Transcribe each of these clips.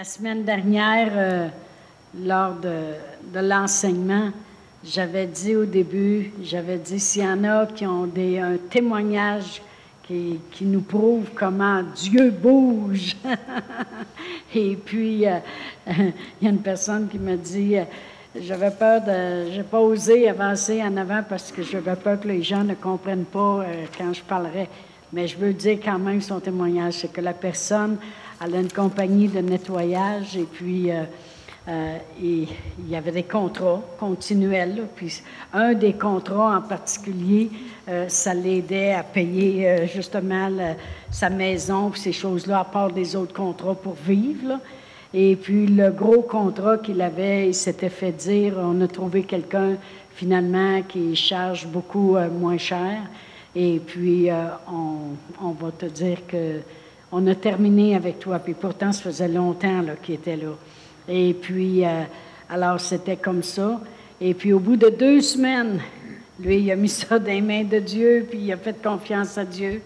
La semaine dernière, euh, lors de, l'enseignement, j'avais dit au début, j'avais dit s'il y en a qui ont des, un témoignage qui, qui nous prouve comment Dieu bouge. Et puis, euh, il y a une personne qui m'a dit, euh, j'avais peur de, j'ai pas osé avancer en avant parce que j'avais peur que les gens ne comprennent pas quand je parlerais. Mais je veux dire quand même son témoignage, c'est que la personne, elle a une compagnie de nettoyage et puis euh, euh, il y avait des contrats continuels. puis un des contrats en particulier, euh, ça l'aidait à payer justement sa maison, puis ces choses-là, à part des autres contrats pour vivre. Et puis le gros contrat qu'il avait, il s'était fait dire, on a trouvé quelqu'un finalement qui charge beaucoup moins cher. Et puis, on, va te dire que on a terminé avec toi. Puis pourtant, ça faisait longtemps qu'il était là. Et puis, euh, alors, c'était comme ça. Et puis, au bout de deux semaines, lui, il a mis ça dans les mains de Dieu, puis il a fait confiance à Dieu.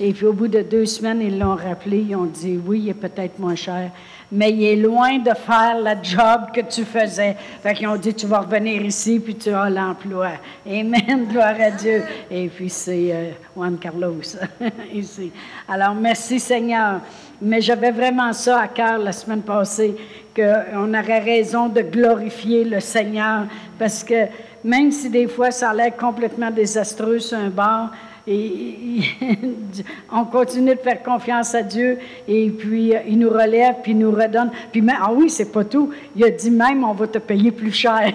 Et puis, au bout de deux semaines, ils l'ont rappelé. Ils ont dit, oui, il est peut-être moins cher mais il est loin de faire le job que tu faisais. Fait qu'ils ont dit, tu vas revenir ici, puis tu as l'emploi. Amen, gloire à Dieu. Et puis c'est euh, Juan Carlos ici. Alors, merci Seigneur. Mais j'avais vraiment ça à cœur la semaine passée, qu'on aurait raison de glorifier le Seigneur, parce que même si des fois ça a l'air complètement désastreux sur un bord, et, on continue de faire confiance à Dieu et puis euh, il nous relève, puis il nous redonne. Puis, ah oui, c'est pas tout. Il a dit même, on va te payer plus cher.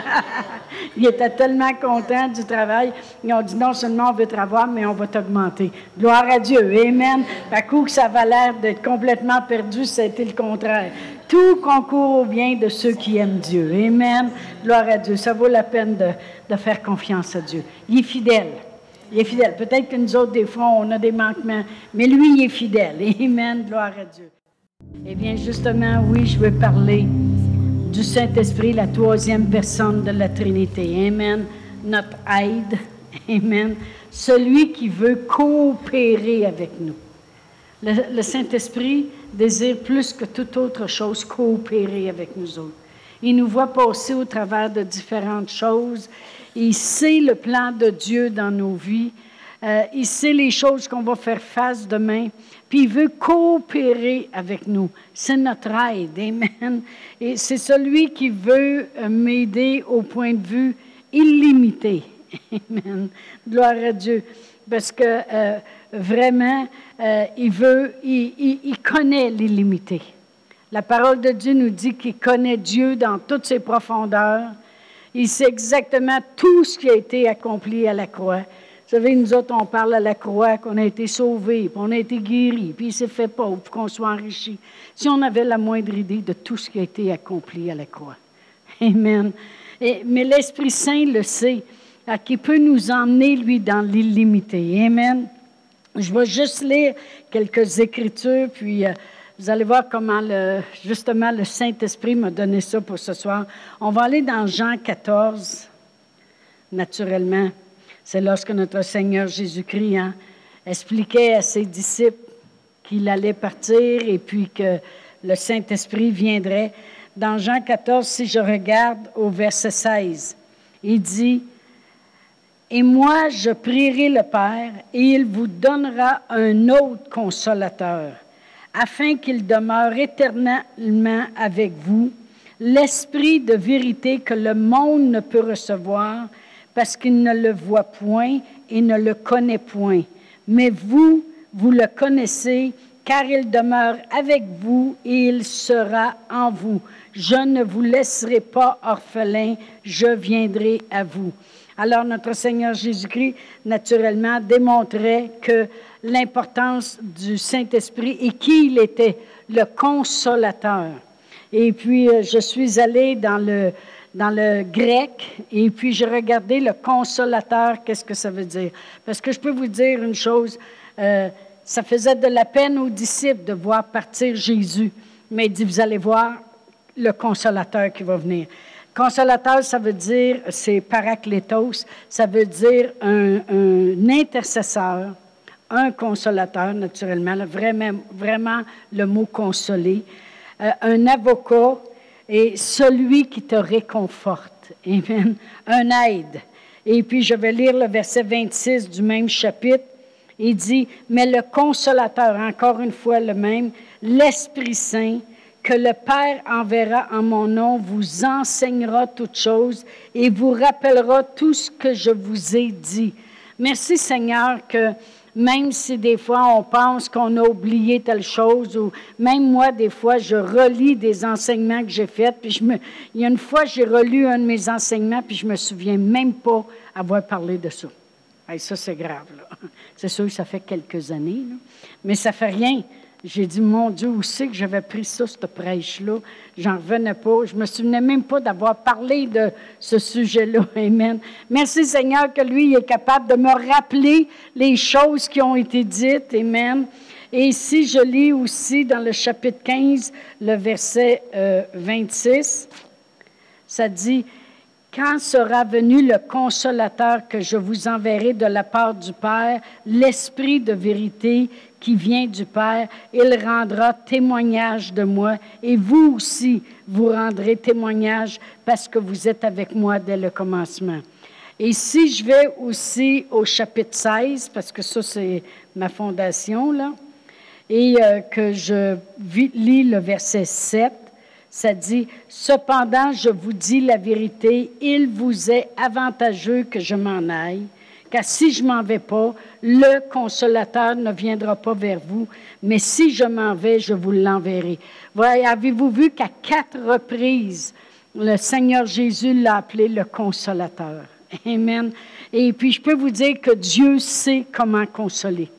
il était tellement content du travail. Ils ont dit non seulement on veut te revoir, mais on va t'augmenter. Gloire à Dieu. Amen. À coup ça avait l'air d'être complètement perdu, ça a été le contraire. Tout concourt au bien de ceux qui aiment Dieu. Amen. Gloire à Dieu. Ça vaut la peine de faire confiance à Dieu. Il est fidèle. Il est fidèle. Peut-être que nous autres, des fois, on a des manquements, mais lui, il est fidèle. Amen. Gloire à Dieu. Eh bien, justement, oui, je veux parler du Saint-Esprit, la troisième personne de la Trinité. Amen. Notre aide. Amen. Celui qui veut coopérer avec nous. Le, le Saint-Esprit désire plus que toute autre chose coopérer avec nous autres. Il nous voit passer au travers de différentes choses. Il sait le plan de Dieu dans nos vies. Euh, il sait les choses qu'on va faire face demain. Puis il veut coopérer avec nous. C'est notre aide. Amen. Et c'est celui qui veut euh, m'aider au point de vue illimité. Amen. Gloire à Dieu. Parce que euh, vraiment, il veut, il, il connaît l'illimité. La parole de Dieu nous dit qu'il connaît Dieu dans toutes ses profondeurs. Il sait exactement tout ce qui a été accompli à la croix. Vous savez, nous autres, on parle à la croix qu'on a été sauvés, puis on a été guéris, puis il s'est fait pauvre, qu'on soit enrichi. Si on avait la moindre idée de tout ce qui a été accompli à la croix. Amen. mais l'Esprit Saint le sait, qui peut nous emmener, lui, dans l'illimité. Amen. Je vais juste lire quelques écritures, puis euh, vous allez voir comment justement le Saint-Esprit m'a donné ça pour ce soir. On va aller dans Jean 14, naturellement. C'est lorsque notre Seigneur Jésus-Christ hein, expliquait à ses disciples qu'il allait partir et puis que le Saint-Esprit viendrait. Dans Jean 14, si je regarde au verset 16, il dit, Et moi je prierai le Père, et il vous donnera un autre consolateur afin qu'il demeure éternellement avec vous, l'esprit de vérité que le monde ne peut recevoir parce qu'il ne le voit point et ne le connaît point. Mais vous, vous le connaissez car il demeure avec vous et il sera en vous. Je ne vous laisserai pas orphelin, je viendrai à vous. Alors notre Seigneur Jésus-Christ, naturellement, démontrait que l'importance du Saint-Esprit et qui il était, le consolateur. Et puis, euh, je suis allée dans le, dans le grec et puis j'ai regardé le consolateur, qu'est-ce que ça veut dire? Parce que je peux vous dire une chose, euh, ça faisait de la peine aux disciples de voir partir Jésus, mais il dit, vous allez voir le consolateur qui va venir. Consolateur, ça veut dire, c'est parakletos, ça veut dire un, intercesseur, un consolateur, naturellement, vraiment, vraiment le mot consoler. euh, un avocat et celui qui te réconforte. Amen. Un aide. Et puis je vais lire le verset 26 du même chapitre. Il dit, mais le consolateur, encore une fois le même, l'Esprit Saint, que le Père enverra en mon nom, vous enseignera toutes choses et vous rappellera tout ce que je vous ai dit. Merci Seigneur que même si des fois on pense qu'on a oublié telle chose, ou même moi, des fois, je relis des enseignements que j'ai faits, puis je me, il y a une fois, j'ai relu un de mes enseignements, puis je me souviens même pas avoir parlé de ça. Et ça, c'est grave. C'est sûr que ça fait quelques années, mais ça fait rien. J'ai dit, mon Dieu, où c'est que j'avais pris ça, cette prêche-là? J'en revenais pas. Je me souvenais même pas d'avoir parlé de ce sujet-là. Amen. Merci Seigneur que lui est capable de me rappeler les choses qui ont été dites. Amen. Et ici, je lis aussi dans le chapitre 15, le verset 26, euh, ça dit, quand sera venu le consolateur que je vous enverrai de la part du Père, l'Esprit de vérité qui vient du Père, il rendra témoignage de moi et vous aussi, vous rendrez témoignage parce que vous êtes avec moi dès le commencement. Et si je vais aussi au chapitre 16, parce que ça c'est ma fondation, là, et euh, que je lis le verset 7, ça dit, Cependant, je vous dis la vérité, il vous est avantageux que je m'en aille, car si je m'en vais pas, le consolateur ne viendra pas vers vous, mais si je m'en vais, je vous l'enverrai. Avez-vous vu qu'à quatre reprises, le Seigneur Jésus l'a appelé le consolateur? Amen. Et puis, je peux vous dire que Dieu sait comment consoler.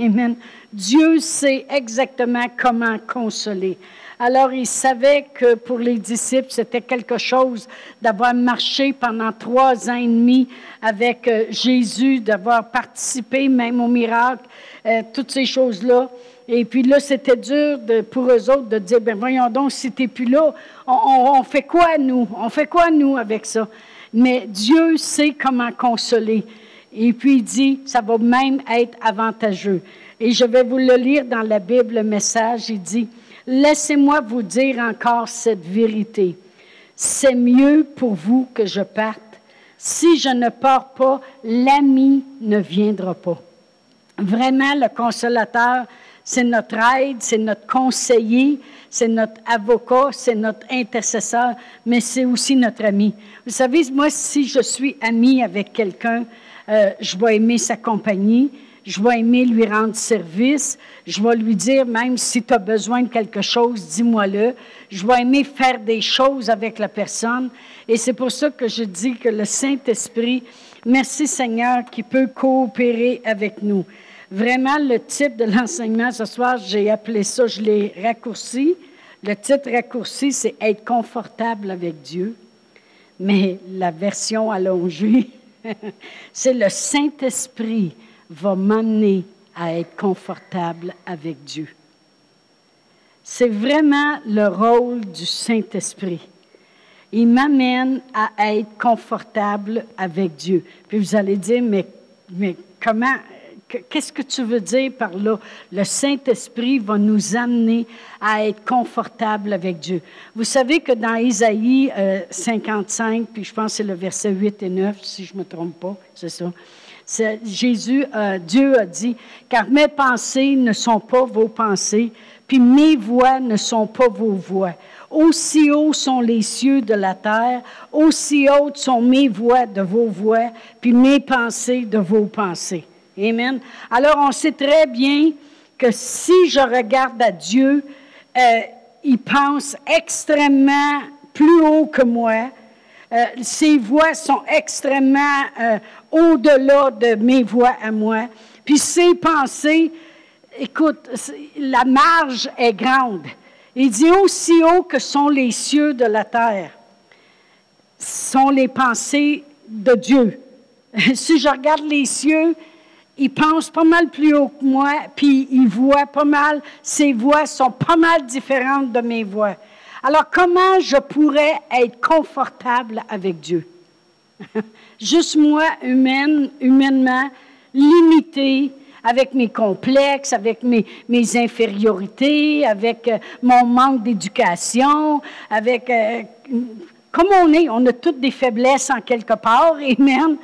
Amen. Dieu sait exactement comment consoler. Alors, il savait que pour les disciples, c'était quelque chose d'avoir marché pendant trois ans et demi avec euh, Jésus, d'avoir participé même au miracle, euh, toutes ces choses-là. Et puis là, c'était dur pour eux autres de dire, ben voyons donc, si tu n'es plus là, on, fait quoi nous? On fait quoi nous avec ça? Mais Dieu sait comment consoler. Et puis il dit, ça va même être avantageux. Et je vais vous le lire dans la Bible, le message, il dit, Laissez-moi vous dire encore cette vérité. C'est mieux pour vous que je parte. Si je ne pars pas, l'ami ne viendra pas. Vraiment, le consolateur, c'est notre aide, c'est notre conseiller, c'est notre avocat, c'est notre intercesseur, mais c'est aussi notre ami. Vous savez, moi, si je suis ami avec quelqu'un, euh, je vais aimer sa compagnie, je vais aimer lui rendre service, je vais lui dire même si tu as besoin de quelque chose, dis-moi-le. Je vais aimer faire des choses avec la personne. Et c'est pour ça que je dis que le Saint-Esprit, merci Seigneur, qui peut coopérer avec nous. Vraiment, le titre de l'enseignement ce soir, j'ai appelé ça, je l'ai raccourci. Le titre raccourci, c'est Être confortable avec Dieu. Mais la version allongée, c'est le Saint-Esprit va m'amener à être confortable avec Dieu. C'est vraiment le rôle du Saint-Esprit. Il m'amène à être confortable avec Dieu. Puis vous allez dire, mais, mais comment, qu'est-ce que tu veux dire par là? Le Saint-Esprit va nous amener à être confortable avec Dieu. Vous savez que dans Isaïe 55, euh, puis je pense que c'est le verset 8 et 9, si je ne me trompe pas, c'est ça. Jésus, euh, Dieu a dit, car mes pensées ne sont pas vos pensées, puis mes voix ne sont pas vos voix. Aussi hauts sont les cieux de la terre, aussi hautes sont mes voix de vos voix, puis mes pensées de vos pensées. Amen. Alors on sait très bien que si je regarde à Dieu, euh, il pense extrêmement plus haut que moi. Euh, ses voix sont extrêmement euh, au-delà de mes voix à moi. Puis ses pensées, écoute, la marge est grande. Il dit aussi haut que sont les cieux de la terre, sont les pensées de Dieu. si je regarde les cieux, il pense pas mal plus haut que moi, puis il voit pas mal, ses voix sont pas mal différentes de mes voix. Alors comment je pourrais être confortable avec Dieu? Juste moi, humaine, humainement, limité, avec mes complexes, avec mes, mes infériorités, avec euh, mon manque d'éducation, avec... Euh, comme on est, on a toutes des faiblesses en quelque part, et même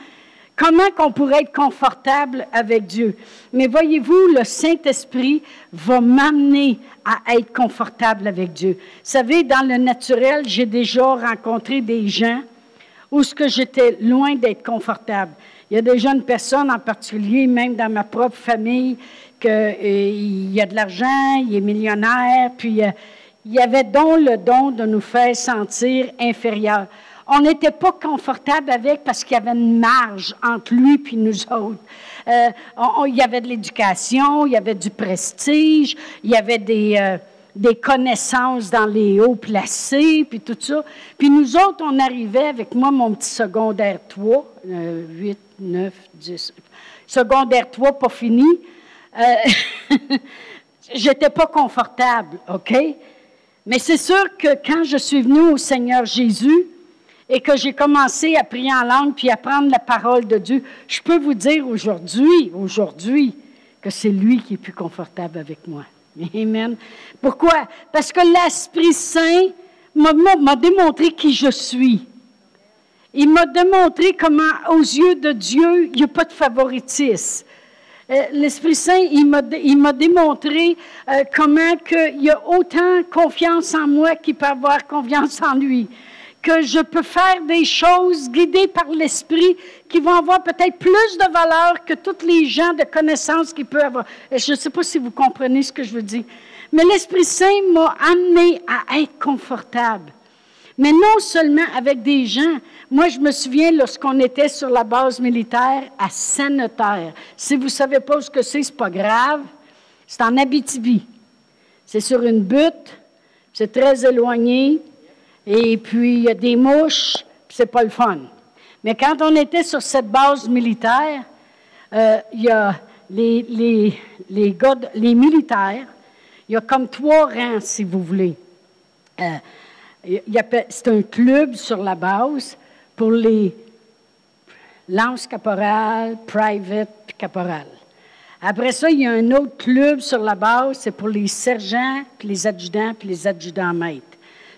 comment qu'on pourrait être confortable avec Dieu? Mais voyez-vous, le Saint-Esprit va m'amener à être confortable avec Dieu. Vous savez, dans le naturel, j'ai déjà rencontré des gens où ce que j'étais loin d'être confortable. Il y a des jeunes personnes en particulier, même dans ma propre famille, qu'il euh, y a de l'argent, il est millionnaire, puis euh, il y avait donc le don de nous faire sentir inférieurs. On n'était pas confortable avec parce qu'il y avait une marge entre lui et nous autres. Euh, il y avait de l'éducation, il y avait du prestige, il y avait des, des connaissances dans les hauts placés, puis tout ça. Puis nous autres, on arrivait avec moi, mon petit secondaire 3, 8, 9, 10, secondaire 3, pas fini. Euh, J'étais pas confortable, OK? Mais c'est sûr que quand je suis venue au Seigneur Jésus et que j'ai commencé à prier en langue puis à prendre la parole de Dieu, je peux vous dire aujourd'hui, aujourd'hui, que c'est lui qui est plus confortable avec moi. Amen. Pourquoi? Parce que l'Esprit Saint m'a démontré qui je suis. Il m'a démontré comment, aux yeux de Dieu, il n'y a pas de favoritisme. Euh, L'Esprit Saint, il m'a démontré euh, comment il y a autant confiance en moi qu'il peut avoir confiance en lui que je peux faire des choses guidées par l'Esprit qui vont avoir peut-être plus de valeur que tous les gens de connaissances qu'il peut avoir. Je ne sais pas si vous comprenez ce que je veux dire. Mais l'Esprit Saint m'a amené à être confortable. Mais non seulement avec des gens. Moi, je me souviens lorsqu'on était sur la base militaire à Saint-Notaire. Si vous ne savez pas ce que c'est, ce n'est pas grave. C'est en Abitibi. C'est sur une butte. C'est très éloigné. Et puis, il y a des mouches, c'est pas le fun. Mais quand on était sur cette base militaire, euh, il y a les, les, les, gars, les militaires, il y a comme trois rangs, si vous voulez. Euh, c'est un club sur la base pour les lance caporal, private, puis caporal. Après ça, il y a un autre club sur la base, c'est pour les sergents, puis les adjudants, puis les adjudants-maîtres.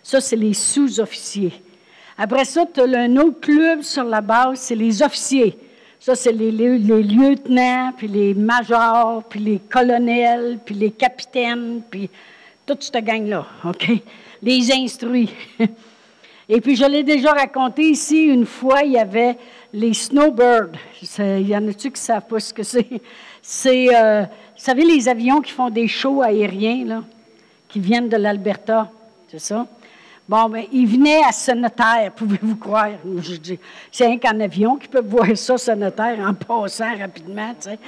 Ça, c'est les sous-officiers. Après ça, tu as un autre club sur la base, c'est les officiers. Ça, c'est les, lieutenants, puis les majors, puis les colonels, puis les capitaines, puis toute cette gang-là, OK? Les instruits. Et puis, je l'ai déjà raconté ici, une fois, il y avait les snowbirds. Il y en a-tu qui ne savent pas ce que c'est? C'est, euh, vous savez, les avions qui font des shows aériens, là, qui viennent de l'Alberta, c'est ça? Bon, ben, il venait à Sonneterre, pouvez-vous croire? Je dis, c'est un qu'en avion qui peut voir ça, Sonneterre, en passant rapidement, tu sais.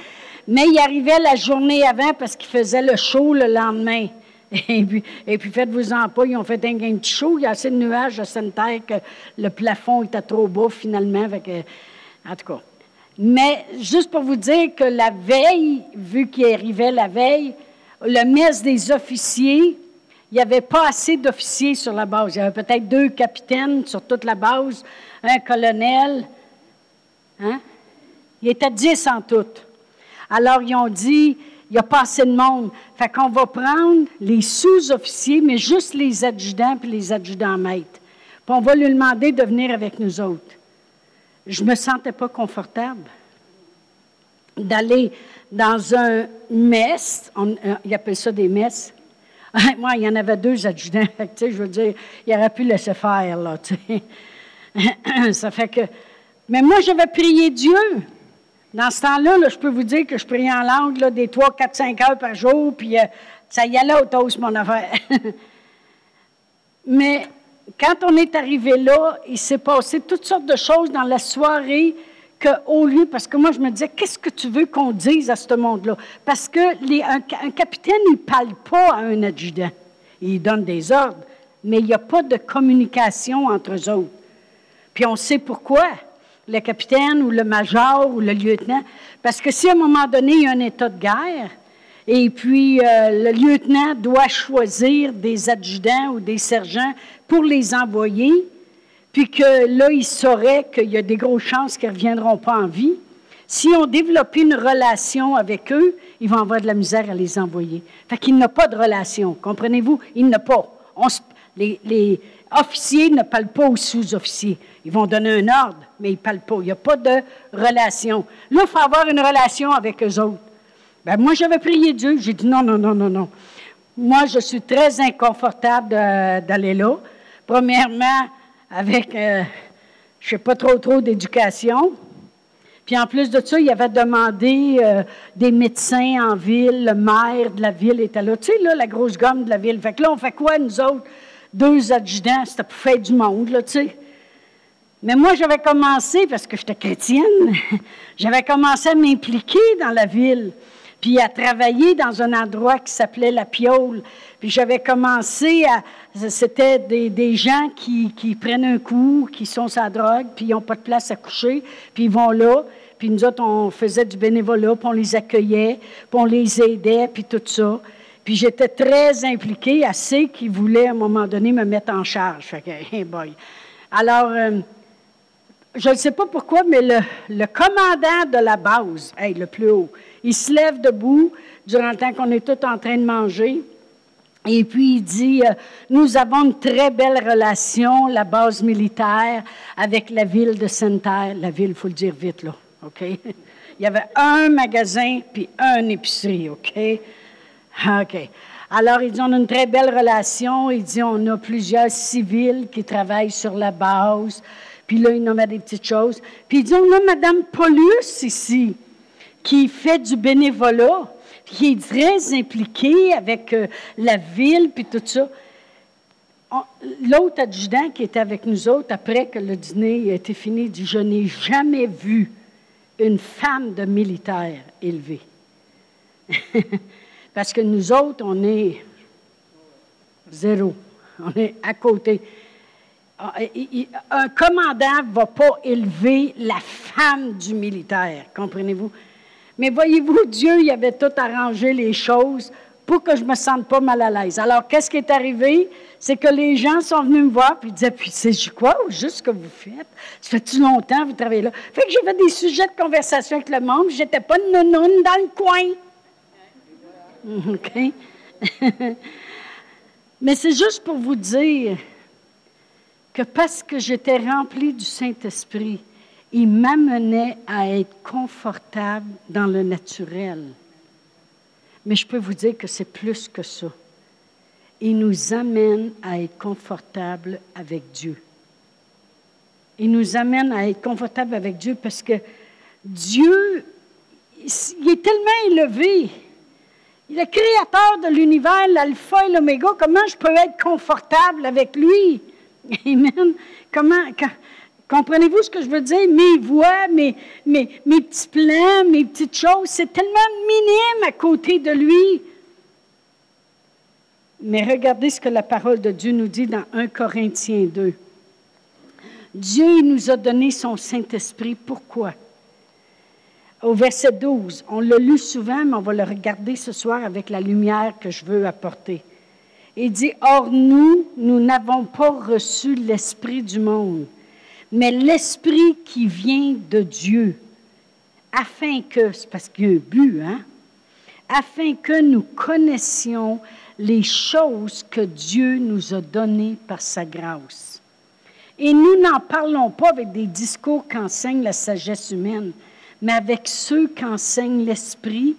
Mais il arrivait la journée avant parce qu'il faisait le show le lendemain. Et puis, faites-vous-en pas, ils ont fait un, petit show. Il y a assez de nuages à Sonneterre que le plafond était trop bas finalement. en tout cas. Mais juste pour vous dire que la veille, vu qu'il arrivait la veille, le messe des officiers il n'y avait pas assez d'officiers sur la base. Il y avait peut-être deux capitaines sur toute la base, un colonel. Hein? Il était dix en tout. Alors, ils ont dit, il n'y a pas assez de monde. Fait qu'on va prendre les sous-officiers, mais juste les adjudants puis les adjudants-maîtres. Puis on va lui demander de venir avec nous autres. Je ne me sentais pas confortable d'aller dans un mess, euh, ils appellent ça des messes, Moi, il y en avait deux adjudants. je veux dire, il aurait pu laisser faire, là, Ça fait que... Mais moi, j'avais prié Dieu. Dans ce temps-là, je peux vous dire que je priais en langue des 3, 4, 5 heures par jour, puis euh, ça y allait au toast, mon affaire. Mais quand on est arrivé là, il s'est passé toutes sortes de choses dans la soirée qu'au lieu, parce que moi, je me disais, qu'est-ce que tu veux qu'on dise à ce monde-là? Parce que un, capitaine, il ne parle pas à un adjudant. Il donne des ordres, mais il n'y a pas de communication entre eux autres. Puis on sait pourquoi. Le capitaine ou le major ou le lieutenant. Parce que si à un moment donné, il y a un état de guerre, et puis euh, le lieutenant doit choisir des adjudants ou des sergents pour les envoyer, puis que là, il saurait qu'il y a des grosses chances qu'ils ne reviendront pas en vie. Si on développe une relation avec eux, ils vont avoir de la misère à les envoyer. Fait qu'il n'a pas de relation. Comprenez-vous? Il n'a pas. les, officiers ne parlent pas aux sous-officiers. Ils vont donner un ordre, mais ils ne parlent pas. Il n'y a pas de relation. Là, il faut avoir une relation avec eux autres. Ben, moi, j'avais prié Dieu. J'ai dit non, non, non, non, non. Moi, je suis très inconfortable d'aller là. Premièrement, avec, euh, je ne sais pas trop, trop d'éducation. Puis en plus de ça, il avait demandé euh, des médecins en ville, le maire de la ville était là. Tu sais, là, la grosse gomme de la ville. Fait que là, on fait quoi, nous autres? Deux adjudants, c'était pour faire du monde, là, tu sais. Mais moi, j'avais commencé, parce que j'étais chrétienne, j'avais commencé à m'impliquer dans la ville, puis à travailler dans un endroit qui s'appelait La Piole. Puis j'avais commencé à... C'était des, gens qui, qui, prennent un coup, qui sont sa drogue, puis ils n'ont pas de place à coucher, puis ils vont là. Puis nous autres, on faisait du bénévolat, puis on les accueillait, puis on les aidait, puis tout ça. Puis j'étais très impliquée, assez qu'ils voulaient à un moment donné me mettre en charge. Fait que, boy. Alors, euh, je ne sais pas pourquoi, mais le, le, commandant de la base, hey, le plus haut, il se lève debout durant le temps qu'on est tous en train de manger. Et puis il dit, euh, nous avons une très belle relation, la base militaire, avec la ville de Sainte-Terre. La ville, il faut le dire vite, là. OK? Il y avait un magasin puis un épicerie, OK? OK. Alors, il dit, on a une très belle relation. Il dit, on a plusieurs civils qui travaillent sur la base. Puis là, il nommait des petites choses. Puis il dit, on a Mme Paulus ici, qui fait du bénévolat, qui est très impliquée avec euh, la ville, puis tout ça. L'autre adjudant qui était avec nous autres, après que le dîner été fini, dit, je n'ai jamais vu une femme de militaire élevée. Parce que nous autres, on est zéro. On est à côté. Ah, un commandant ne va pas élever la femme du militaire, comprenez-vous? Mais voyez-vous, Dieu, il avait tout arrangé les choses pour que je ne me sente pas mal à l'aise. Alors, qu'est-ce qui est arrivé? C'est que les gens sont venus me voir puis ils disaient, puis c'est quoi ou juste ce que vous faites? Ça fait-tu longtemps que vous travaillez là? Fait que j'avais des sujets de conversation avec le monde, j'étais pas une nounoune dans le coin. OK? Mais c'est juste pour vous dire que parce que j'étais remplie du Saint-Esprit, il m'amenait à être confortable dans le naturel. Mais je peux vous dire que c'est plus que ça. Il nous amène à être confortable avec Dieu. Il nous amène à être confortable avec Dieu parce que Dieu, il est tellement élevé. Il est créateur de l'univers, l'alpha et l'oméga. Comment je peux être confortable avec lui? Amen. Comment, Comprenez-vous ce que je veux dire? Mes voix, mes, mes, petits plans, mes petites choses, c'est tellement minime à côté de lui. Mais regardez ce que la parole de Dieu nous dit dans 1 Corinthiens 2. Dieu nous a donné son Saint-Esprit. Pourquoi? Au verset 12, on l'a lu souvent, mais on va le regarder ce soir avec la lumière que je veux apporter. Il dit, Or nous, nous n'avons pas reçu l'Esprit du monde, mais l'Esprit qui vient de Dieu, afin que, c'est parce qu'il y a un but, hein, afin que nous connaissions les choses que Dieu nous a données par sa grâce. Et nous n'en parlons pas avec des discours qu'enseigne la sagesse humaine, mais avec ceux qu'enseigne l'Esprit,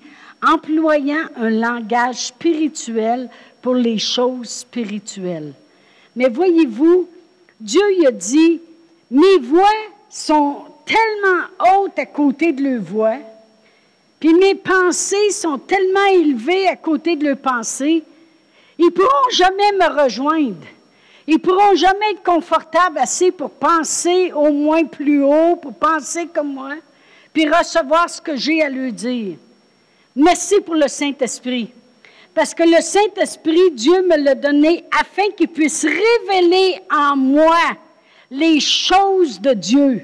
employant un langage spirituel pour les choses spirituelles. Mais voyez-vous, Dieu a dit, mes voix sont tellement hautes à côté de leurs voix, puis mes pensées sont tellement élevées à côté de leurs pensées, ils ne pourront jamais me rejoindre. Ils ne pourront jamais être confortables assez pour penser au moins plus haut, pour penser comme moi, puis recevoir ce que j'ai à leur dire. Merci pour le Saint-Esprit. Parce que le Saint-Esprit, Dieu me l'a donné afin qu'il puisse révéler en moi les choses de Dieu,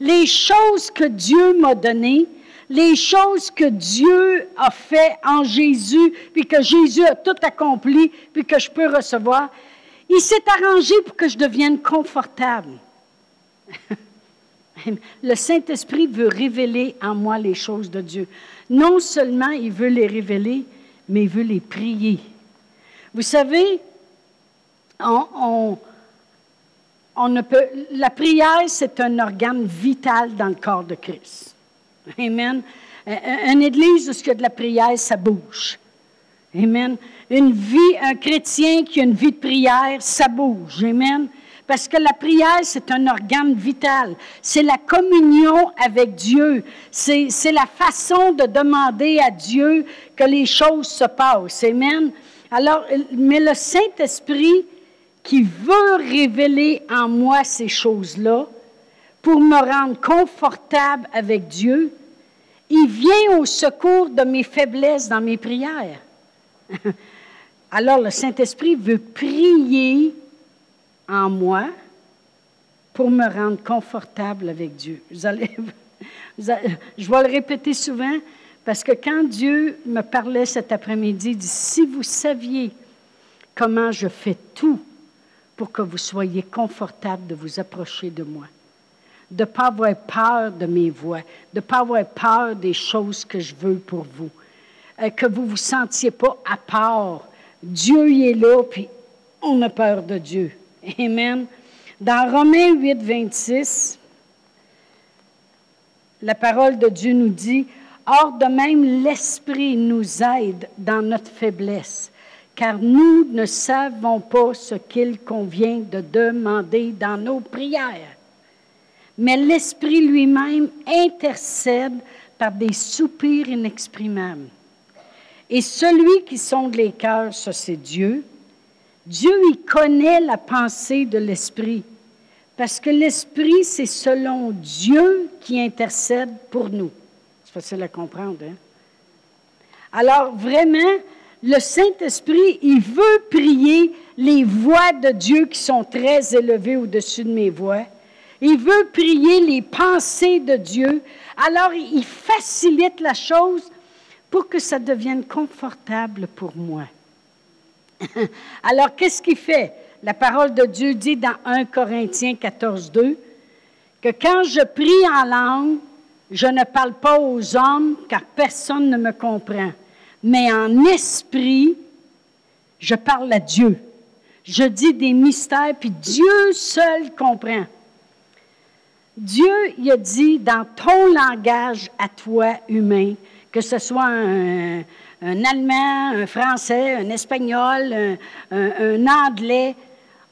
les choses que Dieu m'a données, les choses que Dieu a fait en Jésus, puis que Jésus a tout accompli, puis que je peux recevoir. Il s'est arrangé pour que je devienne confortable. Le Saint-Esprit veut révéler en moi les choses de Dieu. Non seulement il veut les révéler, mais il veut les prier. Vous savez, on, on, la prière, c'est un organe vital dans le corps de Christ. Amen. Une église où il y a de la prière, ça bouge. Amen. Une vie, un chrétien qui a une vie de prière, ça bouge. Amen. Parce que la prière, c'est un organe vital. C'est la communion avec Dieu. C'est la façon de demander à Dieu que les choses se passent. Amen. Alors, mais le Saint-Esprit qui veut révéler en moi ces choses-là pour me rendre confortable avec Dieu, il vient au secours de mes faiblesses dans mes prières. Alors le Saint-Esprit veut prier en moi pour me rendre confortable avec Dieu. Je vais le répéter souvent parce que quand Dieu me parlait cet après-midi, il dit, si vous saviez comment je fais tout pour que vous soyez confortable de vous approcher de moi, de ne pas avoir peur de mes voix, de ne pas avoir peur des choses que je veux pour vous, euh, que vous ne vous sentiez pas à part. Dieu y est là, puis on a peur de Dieu. Amen. Dans Romains 8, 26, la parole de Dieu nous dit, Or de même, l'Esprit nous aide dans notre faiblesse, car nous ne savons pas ce qu'il convient de demander dans nos prières. Mais l'Esprit lui-même intercède par des soupirs inexprimables. Et celui qui sonde les cœurs, ça c'est Dieu, Dieu, il connaît la pensée de l'Esprit, parce que l'Esprit, c'est selon Dieu qui intercède pour nous. C'est facile à comprendre. Hein? Alors, vraiment, le Saint-Esprit, il veut prier les voix de Dieu qui sont très élevées au-dessus de mes voix. Il veut prier les pensées de Dieu. Alors, il facilite la chose pour que ça devienne confortable pour moi. Alors, qu'est-ce qu'il fait? La parole de Dieu dit dans 1 Corinthiens 14, 2 que quand je prie en langue, je ne parle pas aux hommes car personne ne me comprend. Mais en esprit, je parle à Dieu. Je dis des mystères, puis Dieu seul comprend. Dieu, il a dit dans ton langage à toi, humain, que ce soit un, un allemand, un français, un espagnol, un, anglais.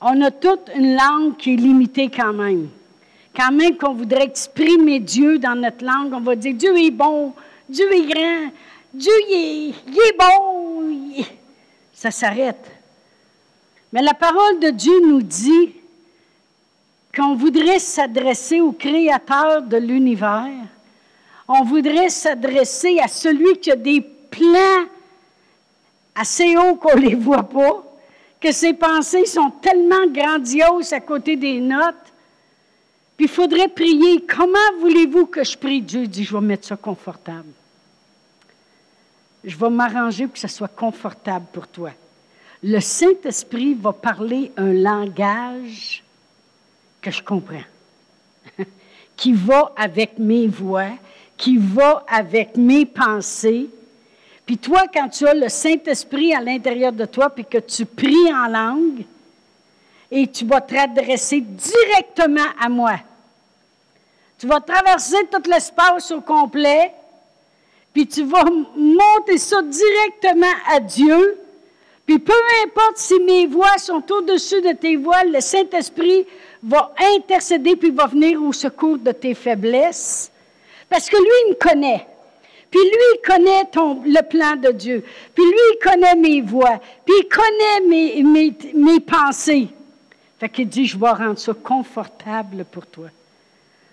On a toute une langue qui est limitée quand même. Quand même qu'on voudrait exprimer Dieu dans notre langue, on va dire Dieu est bon, Dieu est grand, Dieu est, est bon. Ça s'arrête. Mais la parole de Dieu nous dit qu'on voudrait s'adresser au Créateur de l'univers. On voudrait s'adresser à celui qui a des plans assez hauts qu'on ne les voit pas, que ses pensées sont tellement grandioses à côté des notes. Puis il faudrait prier. Comment voulez-vous que je prie? Dieu dit, je vais mettre ça confortable. Je vais m'arranger pour que ça soit confortable pour toi. Le Saint-Esprit va parler un langage que je comprends, qui va avec mes voix, qui va avec mes pensées, puis toi, quand tu as le Saint-Esprit à l'intérieur de toi, puis que tu pries en langue, et tu vas te adresser directement à moi. Tu vas traverser tout l'espace au complet, puis tu vas monter ça directement à Dieu. Puis peu importe si mes voix sont au-dessus de tes voix, le Saint-Esprit va intercéder puis va venir au secours de tes faiblesses. Parce que lui, il me connaît. Puis lui, il connaît le plan de Dieu. Puis lui, il connaît mes voix. Puis il connaît mes, mes, mes pensées. Fait qu'il dit, je vais rendre ça confortable pour toi.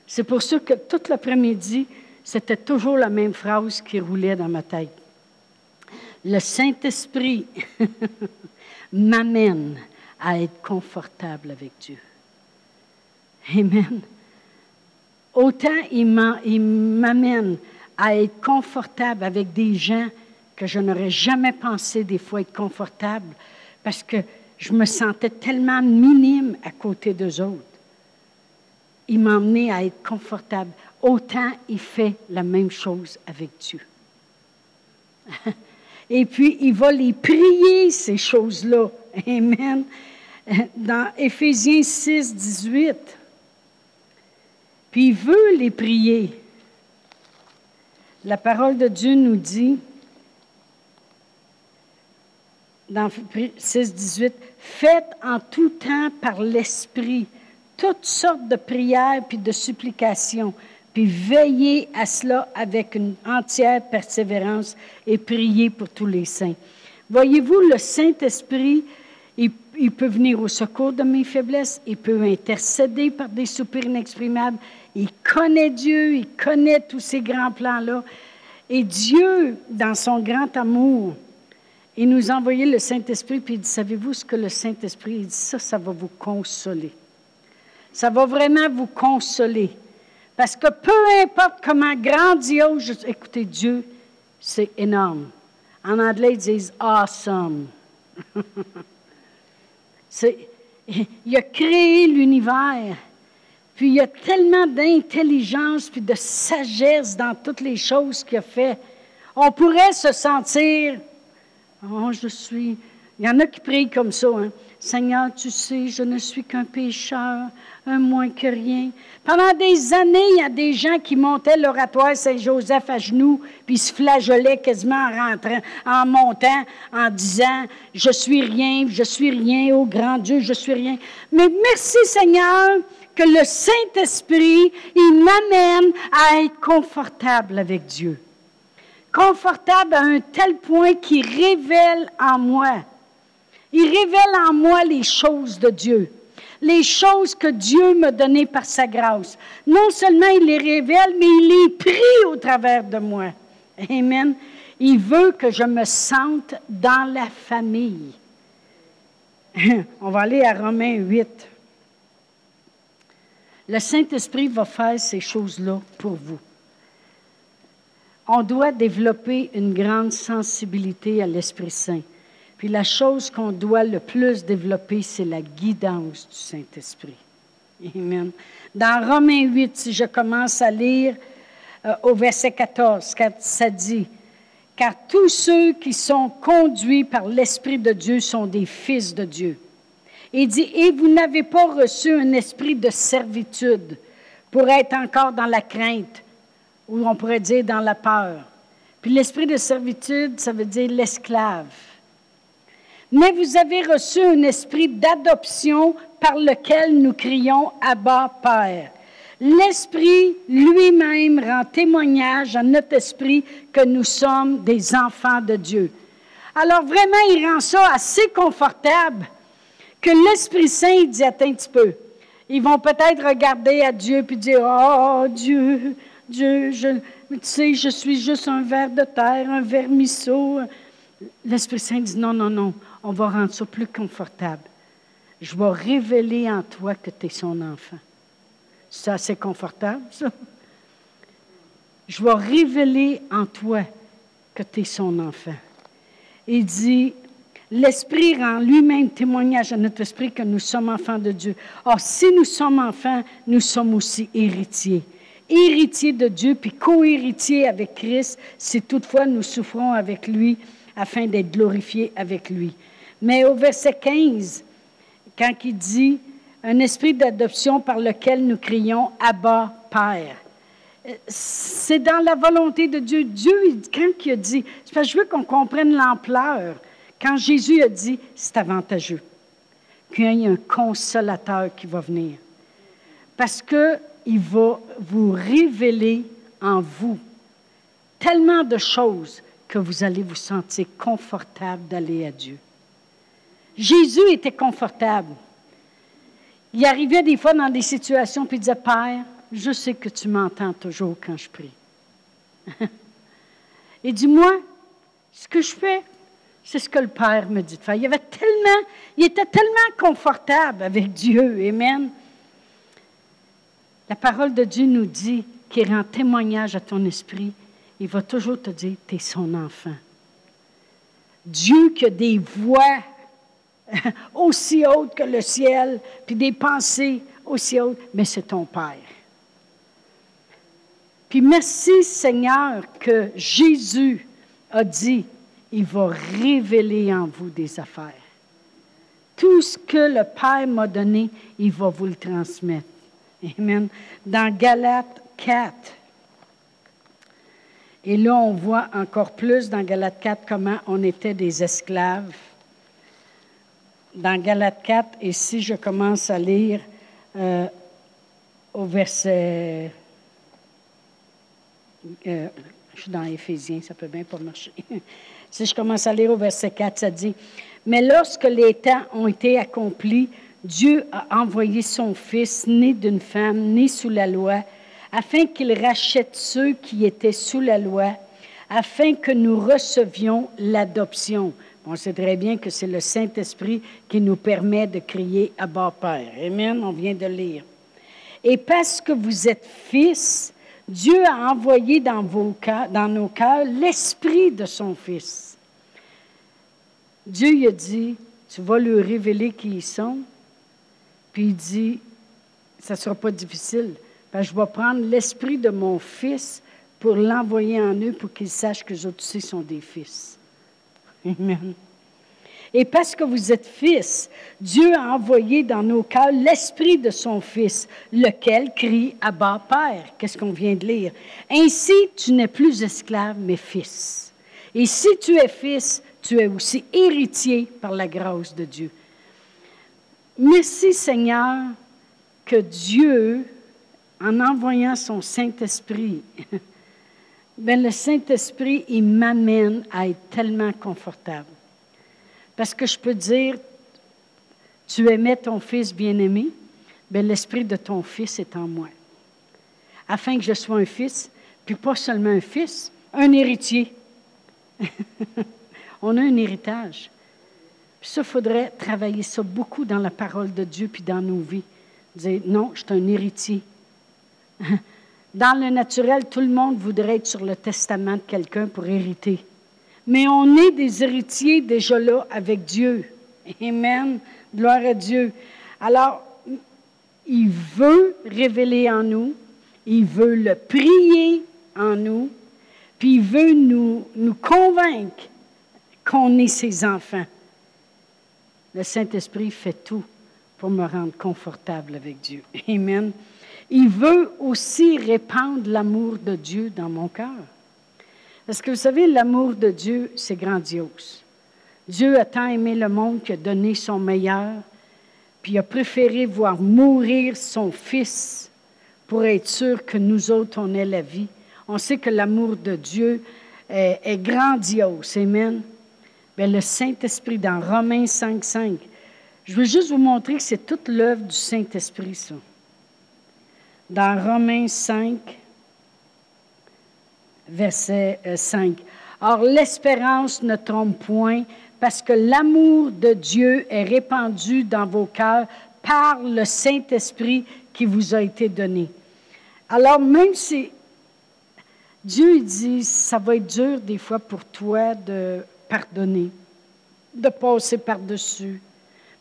C'est pour ça que tout l'après-midi, c'était toujours la même phrase qui roulait dans ma tête. Le Saint-Esprit m'amène à être confortable avec Dieu. Amen. Autant il m'amène à être confortable avec des gens que je n'aurais jamais pensé des fois être confortable parce que je me sentais tellement minime à côté d'eux autres. il m'a à être confortable. Autant il fait la même chose avec Dieu. Et puis, il va les prier, ces choses-là. Amen. Dans Éphésiens 6, 18. Puis il veut les prier. La parole de Dieu nous dit, dans 6, 18, faites en tout temps par l'Esprit toutes sortes de prières puis de supplications, puis veillez à cela avec une entière persévérance et priez pour tous les saints. Voyez-vous, le Saint-Esprit, il, peut venir au secours de mes faiblesses, il peut intercéder par des soupirs inexprimables, il connaît Dieu, il connaît tous ces grands plans-là. Et Dieu, dans son grand amour, il nous a envoyé le Saint-Esprit, puis il dit, savez-vous ce que le Saint-Esprit, dit, ça, ça va vous consoler. Ça va vraiment vous consoler. Parce que peu importe comment grandiose, écoutez, Dieu, c'est énorme. En anglais, ils disent awesome. il a créé l'univers. Puis il y a tellement d'intelligence puis de sagesse dans toutes les choses qu'il a fait. On pourrait se sentir, oh, je suis. Il y en a qui prient comme ça. Hein? Seigneur, tu sais, je ne suis qu'un pécheur un moins que rien. Pendant des années, il y a des gens qui montaient l'oratoire Saint-Joseph à genoux, puis se flageolaient quasiment en rentrant, en montant, en disant Je suis rien, je suis rien, ô grand Dieu, je suis rien. Mais merci Seigneur que le Saint-Esprit, il m'amène à être confortable avec Dieu. Confortable à un tel point qu'il révèle en moi. Il révèle en moi les choses de Dieu les choses que Dieu m'a données par sa grâce. Non seulement il les révèle, mais il les prie au travers de moi. Amen. Il veut que je me sente dans la famille. On va aller à Romains 8. Le Saint-Esprit va faire ces choses-là pour vous. On doit développer une grande sensibilité à l'Esprit Saint. Puis la chose qu'on doit le plus développer, c'est la guidance du Saint-Esprit. Amen. Dans Romains 8, si je commence à lire euh, au verset 14, ça dit, car tous ceux qui sont conduits par l'Esprit de Dieu sont des fils de Dieu. Il dit, et vous n'avez pas reçu un esprit de servitude pour être encore dans la crainte, ou on pourrait dire dans la peur. Puis l'esprit de servitude, ça veut dire l'esclave mais vous avez reçu un esprit d'adoption par lequel nous crions Abba Père. L'Esprit lui-même rend témoignage à notre esprit que nous sommes des enfants de Dieu. Alors vraiment, il rend ça assez confortable que l'Esprit Saint dit attends un petit peu. Ils vont peut-être regarder à Dieu puis dire Oh Dieu, Dieu, je, tu sais, je suis juste un ver de terre, un vermisseau. L'Esprit Saint dit non, non, non on va rendre ça plus confortable. Je vais révéler en toi que tu es son enfant. C'est assez confortable, ça? Je vais révéler en toi que tu es son enfant. Il dit, l'Esprit rend lui-même témoignage à notre esprit que nous sommes enfants de Dieu. Or, si nous sommes enfants, nous sommes aussi héritiers. Héritiers de Dieu, puis co-héritiers avec Christ, si toutefois nous souffrons avec lui, afin d'être glorifiés avec lui. Mais au verset 15, quand il dit un esprit d'adoption par lequel nous crions Abba, Père. C'est dans la volonté de Dieu. Dieu, quand il a dit, je veux qu'on comprenne l'ampleur. Quand Jésus a dit, c'est avantageux qu'il y ait un consolateur qui va venir. Parce qu'il va vous révéler en vous tellement de choses que vous allez vous sentir confortable d'aller à Dieu. Jésus était confortable. Il arrivait des fois dans des situations, puis il disait, Père, je sais que tu m'entends toujours quand je prie. Et dis-moi, ce que je fais, c'est ce que le Père me dit de faire. Il, avait tellement, il était tellement confortable avec Dieu. Amen. La parole de Dieu nous dit qu'il rend témoignage à ton esprit. Il va toujours te dire, tu es son enfant. Dieu qui a des voix aussi haute que le ciel, puis des pensées aussi haute, mais c'est ton Père. Puis merci Seigneur que Jésus a dit, il va révéler en vous des affaires. Tout ce que le Père m'a donné, il va vous le transmettre. Amen. Dans Galates 4, et là, on voit encore plus dans Galates 4 comment on était des esclaves. Dans Galates 4, et si je commence à lire euh, au verset... Euh, je suis dans Éphésiens, ça peut bien pas marcher. si je commence à lire au verset 4, ça dit, Mais lorsque les temps ont été accomplis, Dieu a envoyé son Fils, né d'une femme, né sous la loi, afin qu'il rachète ceux qui étaient sous la loi, afin que nous recevions l'adoption. On sait très bien que c'est le Saint-Esprit qui nous permet de crier à bas Père. Amen, on vient de lire. Et parce que vous êtes fils, Dieu a envoyé dans, vos dans nos cœurs l'Esprit de son Fils. Dieu lui a dit, tu vas lui révéler qui ils sont, puis il dit, ça ne sera pas difficile je vais prendre l'esprit de mon fils pour l'envoyer en eux pour qu'ils sachent que eux aussi sont des fils. Et parce que vous êtes fils, Dieu a envoyé dans nos cœurs l'esprit de son fils, lequel crie à bas Père. Qu'est-ce qu'on vient de lire? Ainsi, tu n'es plus esclave, mais fils. Et si tu es fils, tu es aussi héritier par la grâce de Dieu. Merci Seigneur que Dieu en envoyant son Saint-Esprit, ben le Saint-Esprit, il m'amène à être tellement confortable. Parce que je peux dire, tu aimais ton fils bien-aimé, ben l'esprit de ton fils est en moi. Afin que je sois un fils, puis pas seulement un fils, un héritier. On a un héritage. Puis ça, il faudrait travailler ça beaucoup dans la parole de Dieu, puis dans nos vies. Dire, non, je suis un héritier. Dans le naturel, tout le monde voudrait être sur le testament de quelqu'un pour hériter. Mais on est des héritiers déjà là avec Dieu. Amen. Gloire à Dieu. Alors, il veut révéler en nous, il veut le prier en nous, puis il veut nous, nous convaincre qu'on est ses enfants. Le Saint-Esprit fait tout pour me rendre confortable avec Dieu. Amen. Il veut aussi répandre l'amour de Dieu dans mon cœur. Parce que vous savez, l'amour de Dieu, c'est grandiose. Dieu a tant aimé le monde qu'il a donné son meilleur, puis il a préféré voir mourir son Fils pour être sûr que nous autres, on ait la vie. On sait que l'amour de Dieu est, grandiose. Amen. Bien, le Saint-Esprit, dans Romains 5, 5, je veux juste vous montrer que c'est toute l'œuvre du Saint-Esprit, ça dans Romains 5, verset 5. Euh, Or, l'espérance ne trompe point, parce que l'amour de Dieu est répandu dans vos cœurs par le Saint-Esprit qui vous a été donné. Alors, même si Dieu dit, ça va être dur des fois pour toi de pardonner, de passer par-dessus.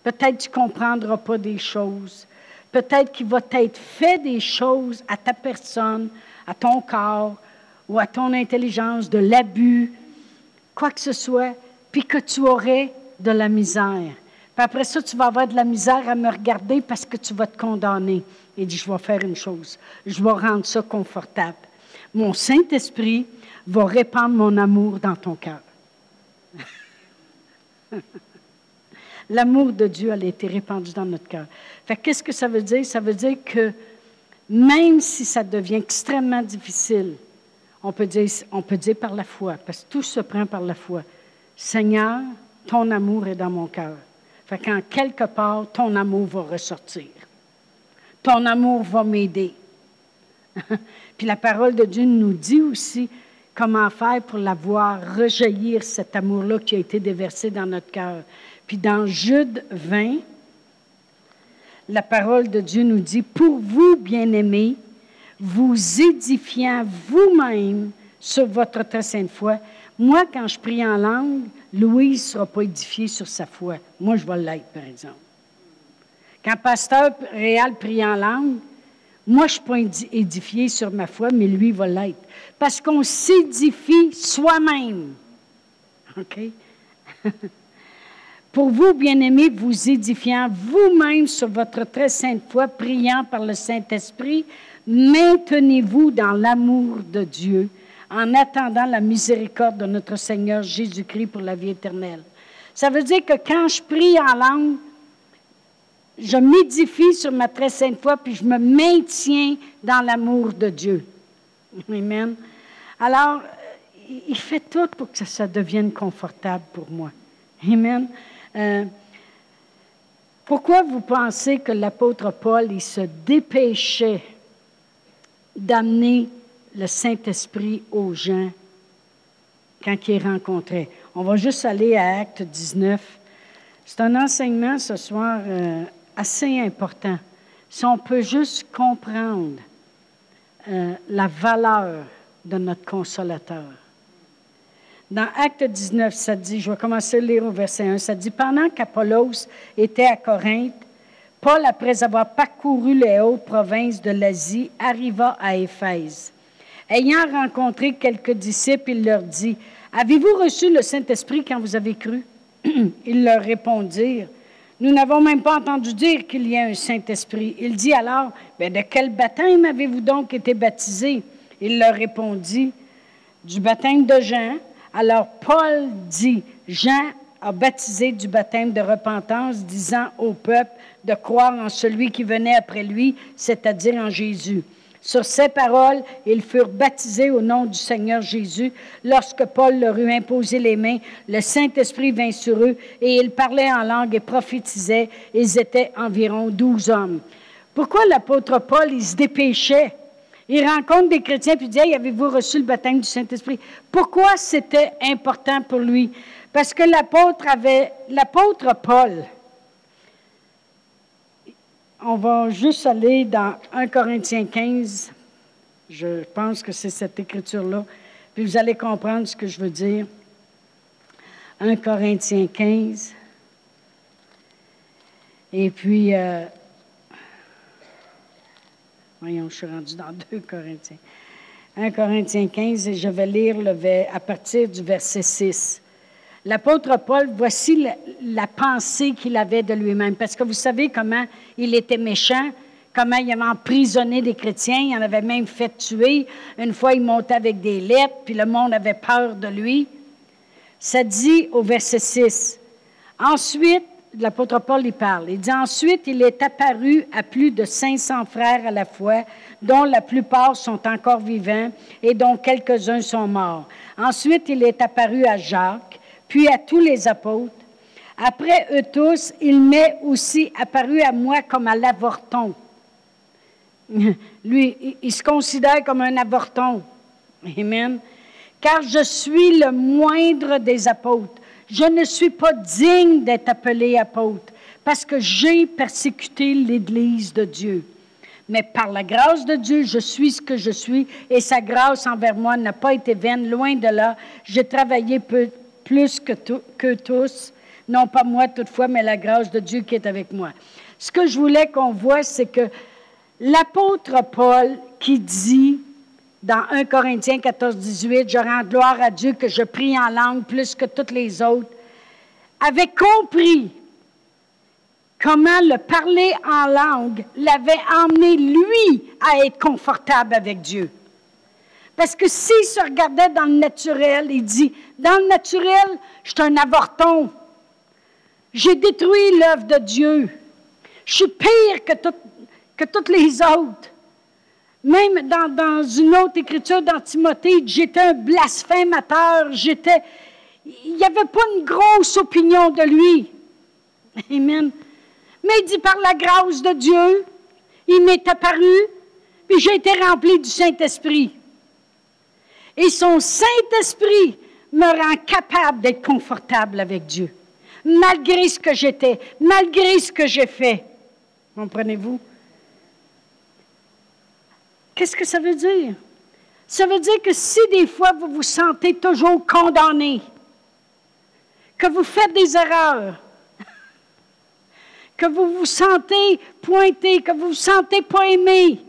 Peut-être tu ne comprendras pas des choses. Peut-être qu'il va être fait des choses à ta personne, à ton corps ou à ton intelligence, de l'abus, quoi que ce soit, puis que tu aurais de la misère. Puis après ça, tu vas avoir de la misère à me regarder parce que tu vas te condamner. Et dit, je vais faire une chose, je vais rendre ça confortable. Mon Saint-Esprit va répandre mon amour dans ton cœur. L'amour de Dieu a été répandu dans notre cœur. Fait qu'est-ce que ça veut dire? Ça veut dire que même si ça devient extrêmement difficile, on peut dire, on peut dire par la foi, parce que tout se prend par la foi. Seigneur, ton amour est dans mon cœur. Fait qu'en quelque part, ton amour va ressortir. Ton amour va m'aider. Puis la parole de Dieu nous dit aussi comment faire pour la voir rejaillir cet amour-là qui a été déversé dans notre cœur. Puis dans Jude 20, la parole de Dieu nous dit, pour vous, bien-aimés, vous édifiant vous-même sur votre très sainte foi. Moi, quand je prie en langue, Louise ne sera pas édifiée sur sa foi. Moi, je vais l'être, par exemple. Quand pasteur réel prie en langue, moi, je ne suis pas édifié sur ma foi, mais lui va l'être. Parce qu'on s'édifie soi-même. OK? Pour vous, bien-aimés, vous édifiant vous-même sur votre très sainte foi, priant par le Saint-Esprit, maintenez-vous dans l'amour de Dieu en attendant la miséricorde de notre Seigneur Jésus-Christ pour la vie éternelle. Ça veut dire que quand je prie en langue, je m'édifie sur ma très sainte foi, puis je me maintiens dans l'amour de Dieu. Amen. Alors, il fait tout pour que ça devienne confortable pour moi. Amen. Euh, pourquoi vous pensez que l'apôtre Paul, il se dépêchait d'amener le Saint-Esprit aux gens quand il rencontrait? On va juste aller à Acte 19. C'est un enseignement ce soir euh, assez important. Si on peut juste comprendre euh, la valeur de notre consolateur. Dans Acte 19, ça dit, je vais commencer à lire au verset 1, ça dit, pendant qu'Apollos était à Corinthe, Paul, après avoir parcouru les hautes provinces de l'Asie, arriva à Éphèse. Ayant rencontré quelques disciples, il leur dit, Avez-vous reçu le Saint-Esprit quand vous avez cru? Ils leur répondirent, Nous n'avons même pas entendu dire qu'il y a un Saint-Esprit. Il dit alors, De quel baptême avez-vous donc été baptisés? Il leur répondit, Du baptême de Jean. Alors Paul dit, Jean a baptisé du baptême de repentance, disant au peuple de croire en celui qui venait après lui, c'est-à-dire en Jésus. Sur ces paroles, ils furent baptisés au nom du Seigneur Jésus. Lorsque Paul leur eut imposé les mains, le Saint-Esprit vint sur eux et ils parlaient en langue et prophétisaient. Ils étaient environ douze hommes. Pourquoi l'apôtre Paul, il se dépêchait? Il rencontre des chrétiens puis dit hey, Avez-vous reçu le baptême du Saint-Esprit? Pourquoi c'était important pour lui? Parce que l'apôtre avait, l'apôtre Paul, on va juste aller dans 1 Corinthiens 15. Je pense que c'est cette écriture-là. Puis vous allez comprendre ce que je veux dire. 1 Corinthiens 15. Et puis, euh, Voyons, je suis rendu dans 2 Corinthiens. 1 Corinthiens 15, et je vais lire à partir du verset 6. L'apôtre Paul, voici la, pensée qu'il avait de lui-même. Parce que vous savez comment il était méchant, comment il avait emprisonné des chrétiens, il en avait même fait tuer. Une fois, il montait avec des lettres, puis le monde avait peur de lui. Ça dit au verset 6. Ensuite, l'apôtre Paul y parle. Il dit ensuite, il est apparu à plus de 500 frères à la fois, dont la plupart sont encore vivants et dont quelques-uns sont morts. Ensuite, il est apparu à Jacques, puis à tous les apôtres. Après eux tous, il m'est aussi apparu à moi comme à l'avorton. Lui, il se considère comme un avorton. Amen. Car je suis le moindre des apôtres je ne suis pas digne d'être appelé apôtre parce que j'ai persécuté l'Église de Dieu. Mais par la grâce de Dieu, je suis ce que je suis et sa grâce envers moi n'a pas été vaine, loin de là. J'ai travaillé plus que, que tous, non pas moi toutefois, mais la grâce de Dieu qui est avec moi. Ce que je voulais qu'on voit, c'est que l'apôtre Paul qui dit dans 1 Corinthiens 14, 18, je rends gloire à Dieu que je prie en langue plus que toutes les autres, avait compris comment le parler en langue l'avait emmené, lui, à être confortable avec Dieu. Parce que s'il se regardait dans le naturel, il dit, dans le naturel, je suis un avorton. J'ai détruit l'œuvre de Dieu. Je suis pire que, que toutes les autres. Même dans, une autre écriture dans Timothée, j'étais un blasphémateur, j'étais. Il n'y avait pas une grosse opinion de lui. Amen. Mais il dit par la grâce de Dieu, il m'est apparu, puis j'ai été rempli du Saint-Esprit. Et son Saint-Esprit me rend capable d'être confortable avec Dieu, malgré ce que j'étais, malgré ce que j'ai fait. Comprenez-vous? Qu'est-ce que ça veut dire? Ça veut dire que si des fois vous vous sentez toujours condamné, que vous faites des erreurs, que vous vous sentez pointé, que vous vous sentez pas aimé,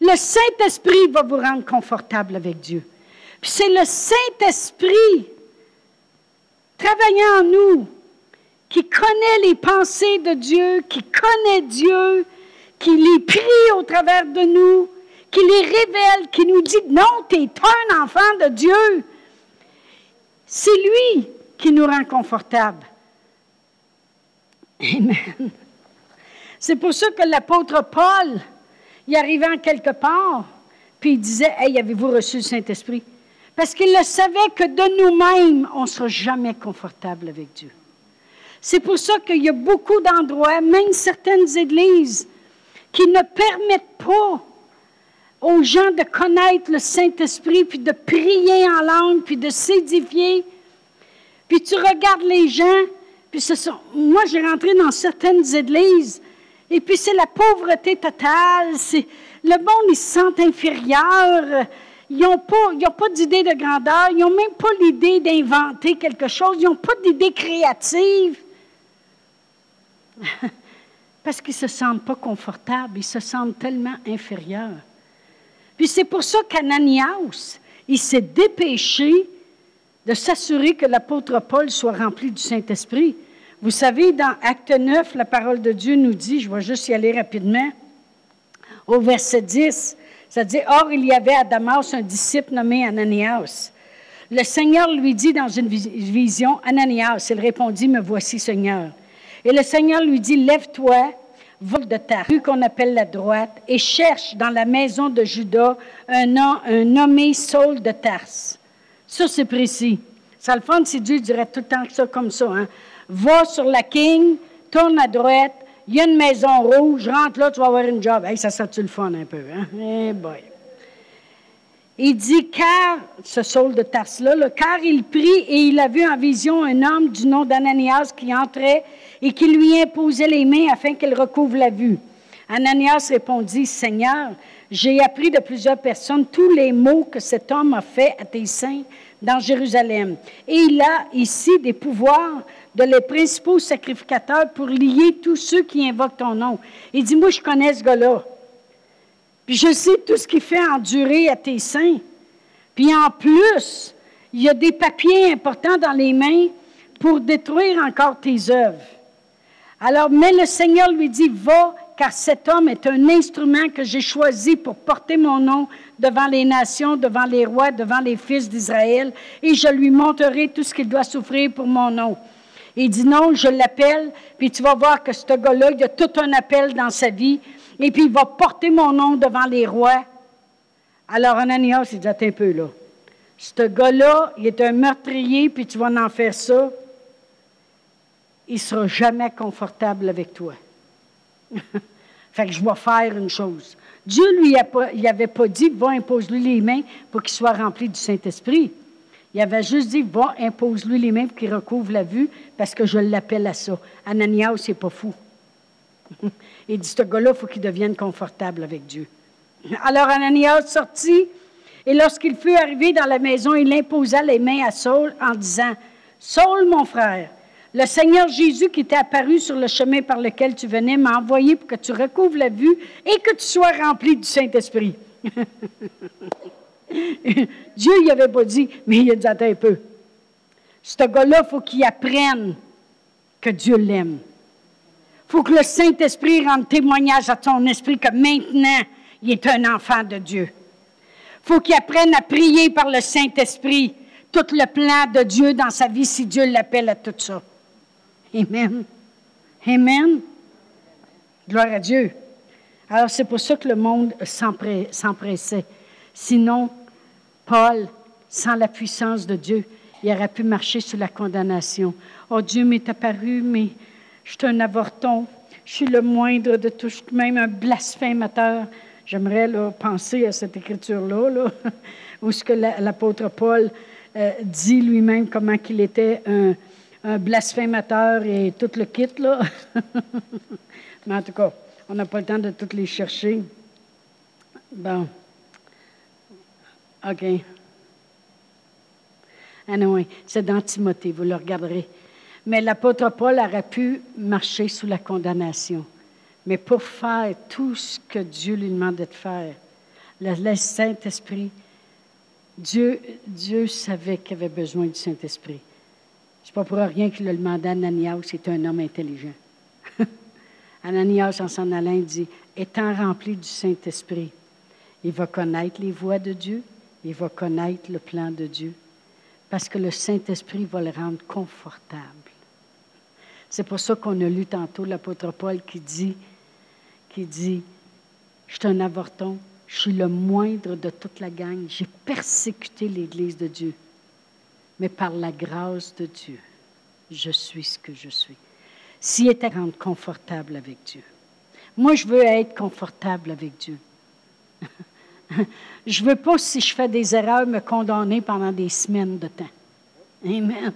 le Saint-Esprit va vous rendre confortable avec Dieu. Puis c'est le Saint-Esprit travaillant en nous, qui connaît les pensées de Dieu, qui connaît Dieu, qui les prie au travers de nous, qui les révèle, qui nous dit, non, tu es un enfant de Dieu. C'est lui qui nous rend confortables. Amen. C'est pour ça que l'apôtre Paul, il arrivait en quelque part, puis il disait, Hey, avez-vous reçu le Saint-Esprit? Parce qu'il le savait que de nous-mêmes, on ne sera jamais confortable avec Dieu. C'est pour ça qu'il y a beaucoup d'endroits, même certaines églises, qui ne permettent pas aux gens de connaître le Saint-Esprit, puis de prier en langue, puis de s'édifier. Puis tu regardes les gens, puis moi j'ai rentré dans certaines églises, et puis c'est la pauvreté totale, le monde, ils se sentent inférieurs, ils n'ont pas, pas d'idée de grandeur, ils n'ont même pas l'idée d'inventer quelque chose, ils n'ont pas d'idée créative. Parce qu'ils ne se sentent pas confortables, ils se sentent tellement inférieurs. Puis c'est pour ça qu'Ananias, il s'est dépêché de s'assurer que l'apôtre Paul soit rempli du Saint-Esprit. Vous savez, dans Acte 9, la parole de Dieu nous dit, je vais juste y aller rapidement, au verset 10, ça dit, Or, il y avait à Damas un disciple nommé Ananias. Le Seigneur lui dit dans une vision, Ananias, il répondit, Me voici, Seigneur. Et le Seigneur lui dit, Lève-toi, vole de ta rue qu'on appelle la droite, et cherche dans la maison de Judas un, nommé Saul de Tarse. Ça, c'est précis. Ça le fun si Dieu dirait tout le temps ça comme ça. Hein? Va sur la King, tourne à droite, il y a une maison rouge, rentre là, tu vas avoir une job. Hey, ça serait-tu le fun un peu, hein? Eh boy. Il dit, car, ce Saul de Tarse-là, car il prit et il a vu en vision un homme du nom d'Ananias qui entrait et qui lui imposait les mains afin qu'il recouvre la vue. Ananias répondit, Seigneur, j'ai appris de plusieurs personnes tous les mots que cet homme a fait à tes saints dans Jérusalem. Et il a ici des pouvoirs de les principaux sacrificateurs pour lier tous ceux qui invoquent ton nom. Il dit, moi, je connais ce gars-là. Puis je sais tout ce qu'il fait endurer à tes saints. Puis en plus, il y a des papiers importants dans les mains pour détruire encore tes œuvres. Alors, mais le Seigneur lui dit, va, car cet homme est un instrument que j'ai choisi pour porter mon nom devant les nations, devant les rois, devant les fils d'Israël, et je lui montrerai tout ce qu'il doit souffrir pour mon nom. Il dit non, je l'appelle, puis tu vas voir que ce gars-là, il a tout un appel dans sa vie, et puis il va porter mon nom devant les rois. Alors Ananias, il dit, attends un peu là. Ce gars-là, il est un meurtrier, puis tu vas en faire ça. Il ne sera jamais confortable avec toi. fait que je vais faire une chose. Dieu lui a pas, il avait pas dit, va impose-lui les mains pour qu'il soit rempli du Saint-Esprit. Il avait juste dit, va impose-lui les mains pour qu'il recouvre la vue, parce que je l'appelle à ça. Ananias, c'est pas fou. il dit, ce gars-là, il faut qu'il devienne confortable avec Dieu. Alors Ananias sortit, et lorsqu'il fut arrivé dans la maison, il imposa les mains à Saul en disant, Saul, mon frère, le Seigneur Jésus qui t'est apparu sur le chemin par lequel tu venais m'a envoyé pour que tu recouvres la vue et que tu sois rempli du Saint-Esprit. Dieu n'y avait pas dit, mais il a dit, attends un peu. Ce gars-là, il faut qu'il apprenne que Dieu l'aime. Faut que le Saint-Esprit rende témoignage à ton esprit que maintenant, il est un enfant de Dieu. Faut qu'il apprenne à prier par le Saint-Esprit tout le plan de Dieu dans sa vie si Dieu l'appelle à tout ça. Amen. Amen. Gloire à Dieu. Alors c'est pour ça que le monde s'empressait. Sinon, Paul, sans la puissance de Dieu, il aurait pu marcher sur la condamnation. Oh, Dieu m'est apparu, mais je suis un avorton. Je suis le moindre de tous, même un blasphémateur. J'aimerais penser à cette écriture-là, là, où ce que l'apôtre Paul euh, dit lui-même comment qu'il était un, blasphémateur et tout le kit, là. Mais en tout cas, on n'a pas le temps de toutes les chercher. Bon. OK. Anyway, c'est dans Timothée, vous le regarderez. Mais l'apôtre Paul aurait pu marcher sous la condamnation. Mais pour faire tout ce que Dieu lui demandait de faire, le, Saint-Esprit, Dieu, savait qu'il avait besoin du Saint-Esprit. Ce n'est pas pour rien qu'il le demandé à Ananias, c'est un homme intelligent. Ananias, en s'en allant, dit Étant rempli du Saint-Esprit, il va connaître les voies de Dieu, il va connaître le plan de Dieu, parce que le Saint-Esprit va le rendre confortable. C'est pour ça qu'on a lu tantôt l'apôtre Paul qui dit, qui dit, je suis un avorton, je suis le moindre de toute la gang, j'ai persécuté l'Église de Dieu, mais par la grâce de Dieu, je suis ce que je suis. S'il était rendre confortable avec Dieu. Moi, je veux être confortable avec Dieu. je ne veux pas, si je fais des erreurs, me condamner pendant des semaines de temps. Amen.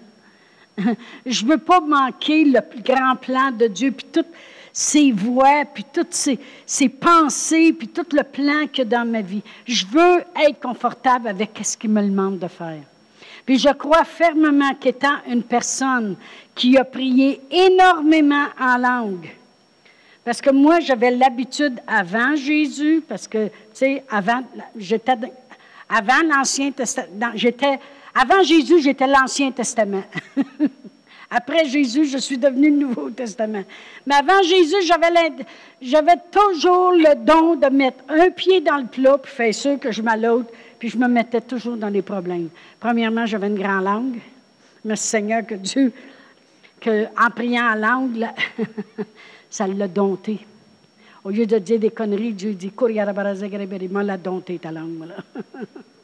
Je ne veux pas manquer le grand plan de Dieu, puis toutes ses voix, puis toutes ses, ses pensées, puis tout le plan qu'il y a dans ma vie. Je veux être confortable avec ce qu'il me demande de faire. Puis je crois fermement qu'étant une personne qui a prié énormément en langue, parce que moi, j'avais l'habitude avant Jésus, parce que, tu sais, avant, j'étais, avant l'Ancien Testament, j'étais, avant Jésus, j'étais l'Ancien Testament. Après Jésus, je suis devenu le Nouveau Testament. Mais avant Jésus, j'avais, toujours le don de mettre un pied dans le plat, puis faire sûr que je m'allote, puis je me mettais toujours dans les problèmes. Premièrement, j'avais une grande langue. Merci Seigneur que Dieu, que, en priant en langue, ça l'a dompté. Au lieu de dire des conneries, Dieu dit moi l'a dompté ta langue.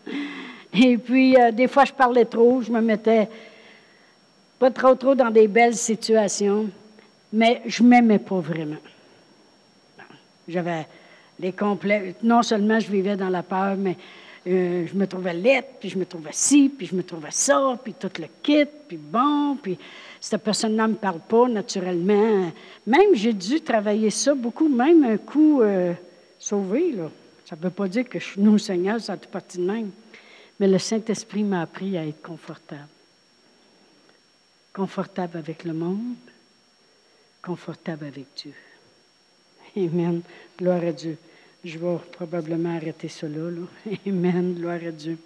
Et puis, euh, des fois, je parlais trop, je me mettais pas trop, trop dans des belles situations, mais je m'aimais pas vraiment. J'avais les complets. Non seulement je vivais dans la peur, mais euh, je me trouvais laide, puis je me trouvais ci, puis je me trouvais ça, puis tout le kit, puis bon, puis cette personne-là ne me parle pas naturellement. Même, j'ai dû travailler ça beaucoup, même un coup euh, sauvé. Là. Ça ne veut pas dire que je suis non Seigneur, ça a tout parti de même. Mais le Saint-Esprit m'a appris à être confortable. Confortable avec le monde, confortable avec Dieu. Amen. Gloire à Dieu. Je vais probablement arrêter cela. Là. Amen. Gloire à Dieu.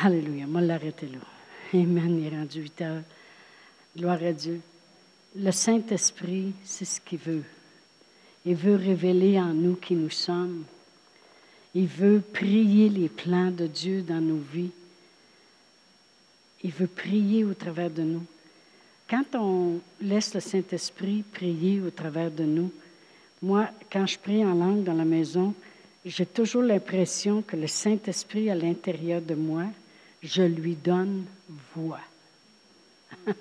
Alléluia. Moi, l'arrêter là. Amen. Il est rendu 8 heures. Gloire à Dieu. Le Saint-Esprit, c'est ce qu'il veut. Il veut révéler en nous qui nous sommes. Il veut prier les plans de Dieu dans nos vies. Il veut prier au travers de nous. Quand on laisse le Saint-Esprit prier au travers de nous, moi, quand je prie en langue dans la maison, j'ai toujours l'impression que le Saint-Esprit à l'intérieur de moi, je lui donne voix.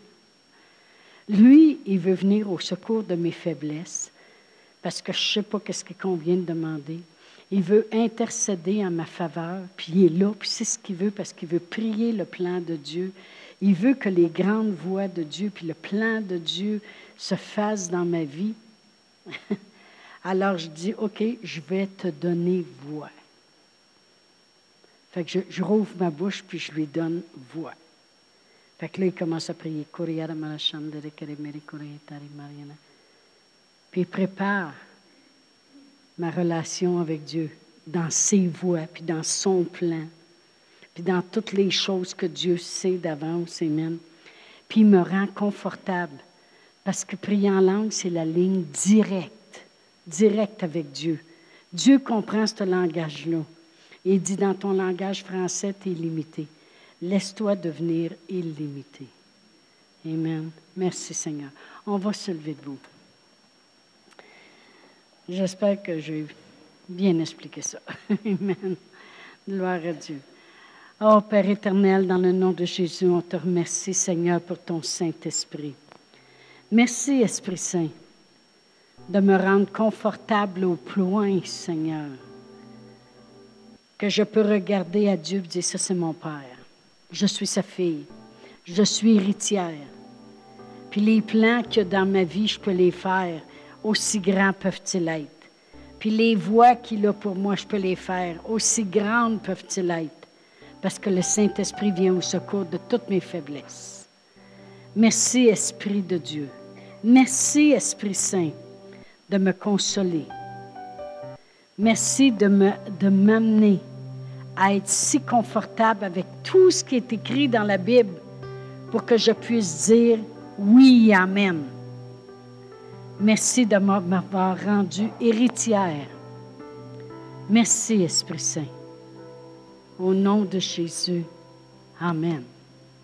Lui, il veut venir au secours de mes faiblesses parce que je ne sais pas qu'est-ce qu'il convient de demander. Il veut intercéder en ma faveur, puis il est là, puis c'est ce qu'il veut parce qu'il veut prier le plan de Dieu. Il veut que les grandes voix de Dieu, puis le plan de Dieu se fassent dans ma vie. Alors je dis, OK, je vais te donner voix. Fait que je, je, rouvre ma bouche, puis je lui donne voix. Fait que là, il commence à prier. Puis il prépare ma relation avec Dieu dans ses voies, puis dans son plan, puis dans toutes les choses que Dieu sait d'avance, Amen. Puis il me rend confortable. Parce que prier en langue, c'est la ligne directe, directe avec Dieu. Dieu comprend ce langage-là. Il dit dans ton langage français, tu es limité. Laisse-toi devenir illimité. Amen. Merci Seigneur. On va se lever debout. J'espère que j'ai bien expliqué ça. Amen. Gloire à Dieu. Oh Père éternel, dans le nom de Jésus, on te remercie Seigneur pour ton Saint-Esprit. Merci Esprit Saint de me rendre confortable au loin, Seigneur que je peux regarder à Dieu et dire, ça c'est mon Père. Je suis sa fille. Je suis héritière. Puis les plans a dans ma vie, je peux les faire. Aussi grands peuvent-ils être. Puis les voies qu'il a pour moi, je peux les faire. Aussi grandes peuvent-ils être. parce que le Saint-Esprit vient au secours de toutes mes faiblesses. Merci, Esprit de Dieu. Merci, Esprit Saint, de me consoler. Merci de m'amener à être si confortable avec tout ce qui est écrit dans la Bible pour que je puisse dire oui, Amen. Merci de m'avoir rendu héritière. Merci, Esprit Saint. Au nom de Jésus. Amen.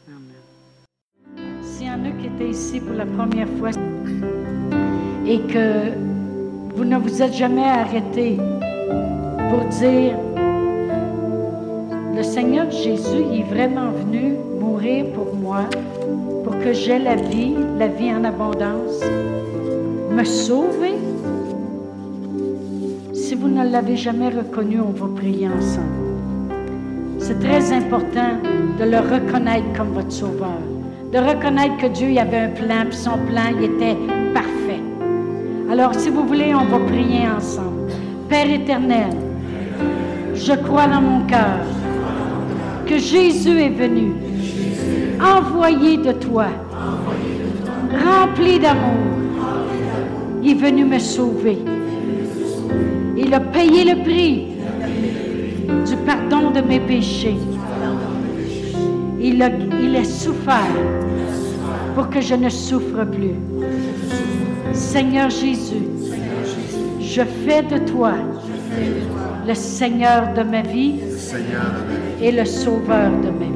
Amen. S'il y en a qui étaient ici pour la première fois et que vous ne vous êtes jamais arrêté pour dire, le Seigneur Jésus est vraiment venu mourir pour moi, pour que j'aie la vie, la vie en abondance, me sauver. Si vous ne l'avez jamais reconnu, on va prier ensemble. C'est très important de le reconnaître comme votre sauveur, de reconnaître que Dieu y avait un plan, puis son plan il était parfait. Alors, si vous voulez, on va prier ensemble. Père éternel, je crois dans mon cœur que Jésus est venu, envoyé de toi, rempli d'amour. Il est venu me sauver. Il a payé le prix du pardon de mes péchés. Il a, il a souffert pour que je ne souffre plus. Seigneur Jésus, je fais de toi le Seigneur de ma vie et le Sauveur de ma vie.